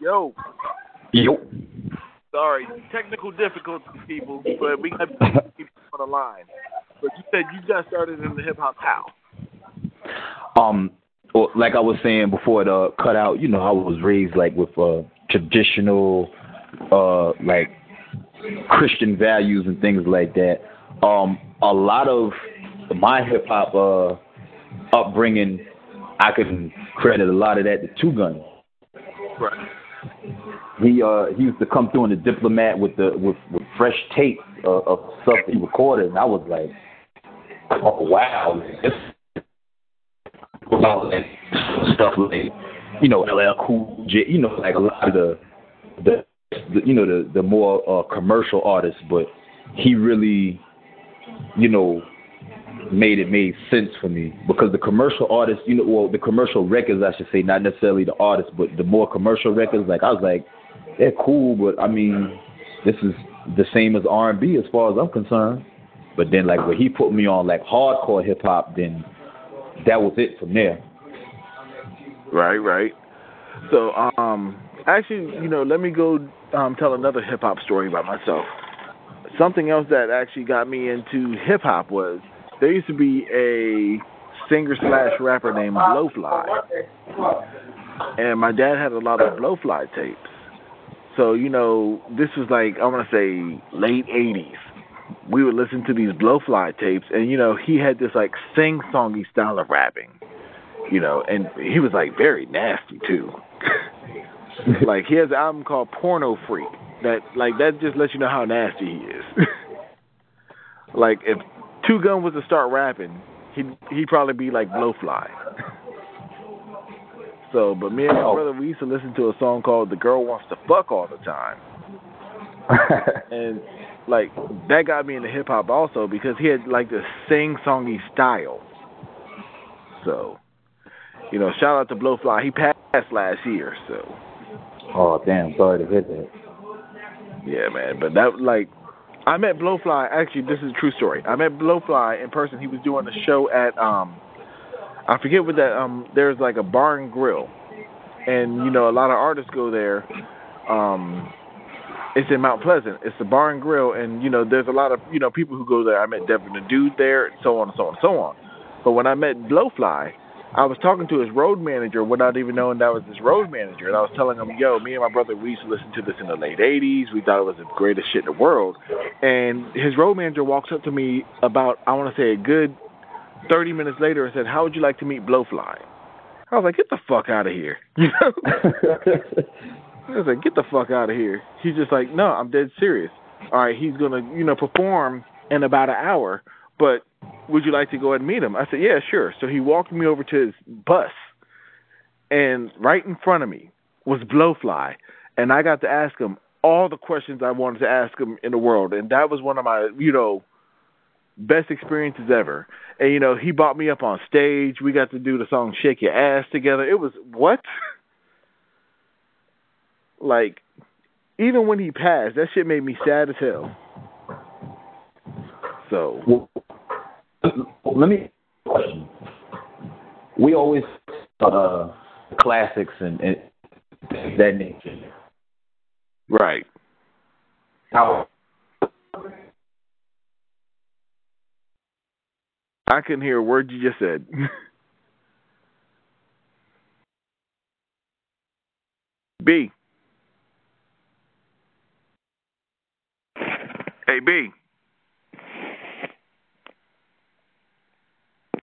Yo. Yo. Sorry, technical difficulties, people, but we got people on the line. But you said you got started in the hip hop how? Um, well, like I was saying before the cut out, you know, I was raised like with uh traditional, uh, like Christian values and things like that. Um, a lot of my hip hop uh upbringing, I can credit a lot of that to Two Gun. Right. He uh he used to come through in the diplomat with the with, with fresh tapes uh, of stuff he recorded, and I was like, oh wow, this about that stuff like you know LL Cool J, you know like a lot of the the, the you know the the more uh, commercial artists, but he really you know made it made sense for me because the commercial artists, you know, well the commercial records I should say, not necessarily the artists, but the more commercial records, like I was like, they're cool, but I mean, this is the same as R and B as far as I'm concerned. But then like when he put me on like hardcore hip hop, then that was it from there. Right, right. So, um, actually, you know, let me go um, tell another hip hop story about myself. Something else that actually got me into hip hop was there used to be a singer slash rapper named Blowfly, and my dad had a lot of Blowfly tapes. So you know, this was like I want to say late '80s. We would listen to these Blowfly tapes, and you know, he had this like sing-songy style of rapping. You know, and he was like very nasty too. like he has an album called Porno Freak. That like that just lets you know how nasty he is. like if Two Gun was to start rapping, he'd he'd probably be like Blowfly. so, but me and my oh. brother we used to listen to a song called "The Girl Wants to Fuck All the Time," and like that got me into hip hop also because he had like this sing songy style. So, you know, shout out to Blowfly. He passed last year, so. Oh damn! Sorry to hear that. Yeah, man. But that like, I met Blowfly. Actually, this is a true story. I met Blowfly in person. He was doing a show at um, I forget what that um. There's like a bar and grill, and you know a lot of artists go there. Um, it's in Mount Pleasant. It's the bar and grill, and you know there's a lot of you know people who go there. I met Devin the Dude there, and so on and so on and so on. But when I met Blowfly, I was talking to his road manager without even knowing that was his road manager, and I was telling him, "Yo, me and my brother, we used to listen to this in the late '80s. We thought it was the greatest shit in the world." And his road manager walks up to me about, I want to say, a good 30 minutes later, and said, "How would you like to meet Blowfly?" I was like, "Get the fuck out of here!" You know. I was like, "Get the fuck out of here!" He's just like, "No, I'm dead serious. All right, he's gonna, you know, perform in about an hour, but." would you like to go and meet him? I said, yeah, sure. So he walked me over to his bus, and right in front of me was Blowfly, and I got to ask him all the questions I wanted to ask him in the world, and that was one of my, you know, best experiences ever. And you know, he brought me up on stage. We got to do the song "Shake Your Ass" together. It was what? like, even when he passed, that shit made me sad as hell. So. Let me question. We always uh classics and, and that nature. Right. How I couldn't hear a word you just said. B. Hey B.